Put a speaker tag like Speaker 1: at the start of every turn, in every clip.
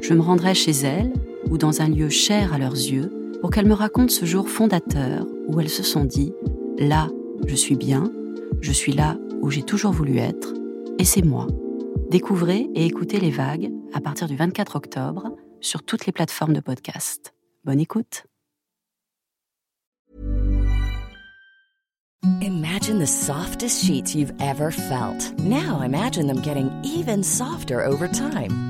Speaker 1: Je me rendrai chez elles ou dans un lieu cher à leurs yeux pour qu'elles me racontent ce jour fondateur où elles se sont dit ⁇ Là, je suis bien, je suis là où j'ai toujours voulu être, et c'est moi. Découvrez et écoutez les vagues à partir du 24 octobre sur toutes les plateformes de podcast. Bonne écoute.
Speaker 2: Imagine the softest sheets you've ever felt. Now imagine them getting even softer over time.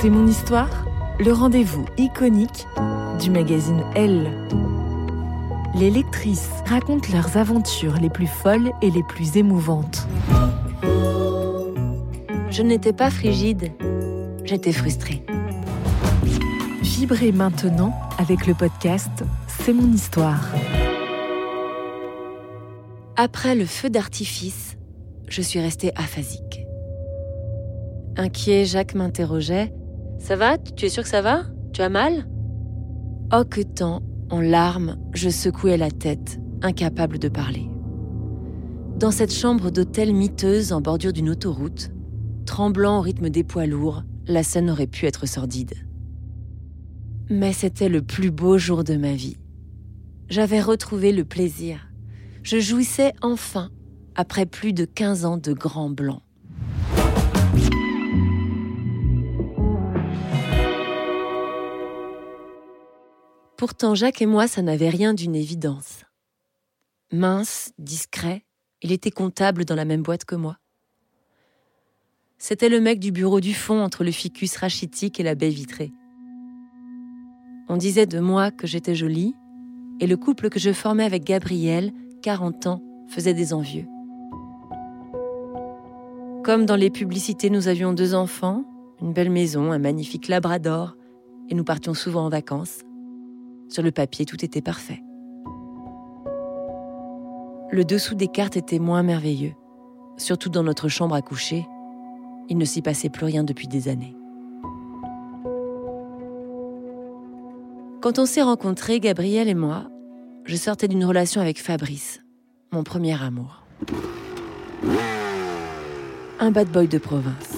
Speaker 3: C'est mon histoire, le rendez-vous iconique du magazine Elle. Les lectrices racontent leurs aventures les plus folles et les plus émouvantes.
Speaker 4: Je n'étais pas frigide, j'étais frustrée.
Speaker 3: Vibrez maintenant avec le podcast C'est mon histoire.
Speaker 4: Après le feu d'artifice, je suis restée aphasique. Inquiet, Jacques m'interrogeait Ça va? Tu es sûr que ça va? Tu as mal? Oh, que temps, en larmes, je secouais la tête, incapable de parler. Dans cette chambre d'hôtel miteuse en bordure d'une autoroute, tremblant au rythme des poids lourds, la scène aurait pu être sordide. Mais c'était le plus beau jour de ma vie. J'avais retrouvé le plaisir. Je jouissais enfin, après plus de 15 ans de grand blanc. Pourtant, Jacques et moi, ça n'avait rien d'une évidence. Mince, discret, il était comptable dans la même boîte que moi. C'était le mec du bureau du fond entre le ficus rachitique et la baie vitrée. On disait de moi que j'étais jolie, et le couple que je formais avec Gabriel, 40 ans, faisait des envieux. Comme dans les publicités, nous avions deux enfants, une belle maison, un magnifique labrador, et nous partions souvent en vacances. Sur le papier, tout était parfait. Le dessous des cartes était moins merveilleux, surtout dans notre chambre à coucher. Il ne s'y passait plus rien depuis des années. Quand on s'est rencontrés, Gabriel et moi, je sortais d'une relation avec Fabrice, mon premier amour. Un bad boy de province.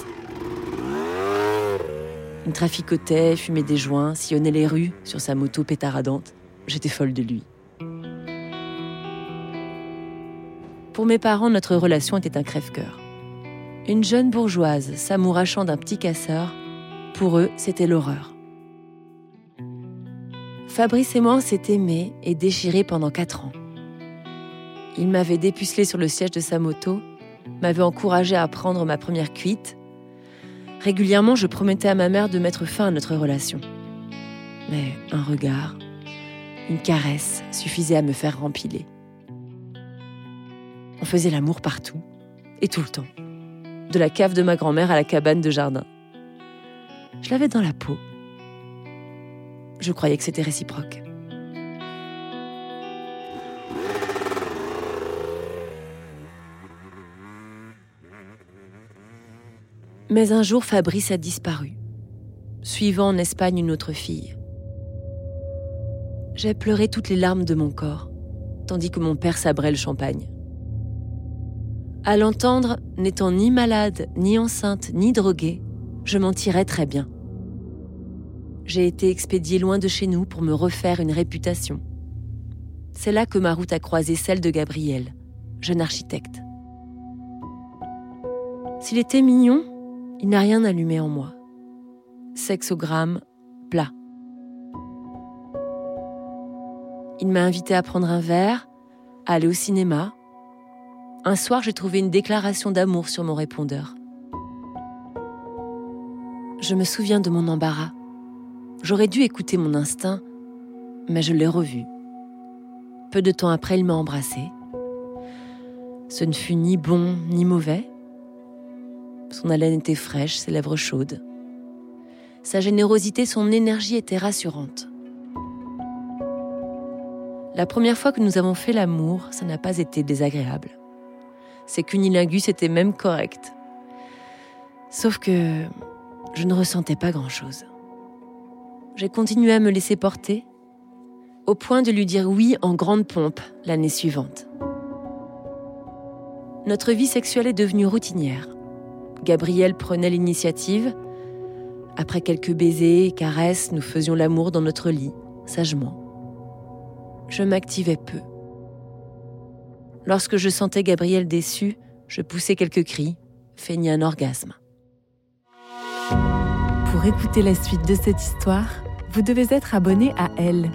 Speaker 4: Il traficotait, fumait des joints, sillonnait les rues sur sa moto pétaradante. J'étais folle de lui. Pour mes parents, notre relation était un crève-cœur. Une jeune bourgeoise s'amourachant d'un petit casseur, pour eux, c'était l'horreur. Fabrice et moi, on aimés et déchirés pendant quatre ans. Il m'avait dépucelé sur le siège de sa moto, m'avait encouragé à prendre ma première cuite Régulièrement, je promettais à ma mère de mettre fin à notre relation. Mais un regard, une caresse suffisaient à me faire rempiler. On faisait l'amour partout et tout le temps. De la cave de ma grand-mère à la cabane de jardin. Je l'avais dans la peau. Je croyais que c'était réciproque. Mais un jour, Fabrice a disparu, suivant en Espagne une autre fille. J'ai pleuré toutes les larmes de mon corps, tandis que mon père sabrait le champagne. À l'entendre, n'étant ni malade, ni enceinte, ni droguée, je m'en tirais très bien. J'ai été expédiée loin de chez nous pour me refaire une réputation. C'est là que ma route a croisé celle de Gabriel, jeune architecte. S'il était mignon, il n'a rien allumé en moi. Sexogramme plat. Il m'a invité à prendre un verre, à aller au cinéma. Un soir, j'ai trouvé une déclaration d'amour sur mon répondeur. Je me souviens de mon embarras. J'aurais dû écouter mon instinct, mais je l'ai revu. Peu de temps après, il m'a embrassé. Ce ne fut ni bon ni mauvais. Son haleine était fraîche, ses lèvres chaudes. Sa générosité, son énergie étaient rassurantes. La première fois que nous avons fait l'amour, ça n'a pas été désagréable. Ses cunilingus étaient même corrects. Sauf que je ne ressentais pas grand-chose. J'ai continué à me laisser porter, au point de lui dire oui en grande pompe l'année suivante. Notre vie sexuelle est devenue routinière. Gabriel prenait l'initiative. Après quelques baisers et caresses, nous faisions l'amour dans notre lit, sagement je m'activais peu. Lorsque je sentais Gabriel déçu, je poussais quelques cris, feignais un orgasme.
Speaker 3: Pour écouter la suite de cette histoire, vous devez être abonné à Elle.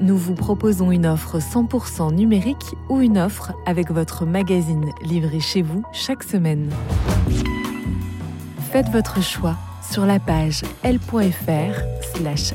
Speaker 3: Nous vous proposons une offre 100% numérique ou une offre avec votre magazine livré chez vous chaque semaine. Faites votre choix sur la page l.fr/slash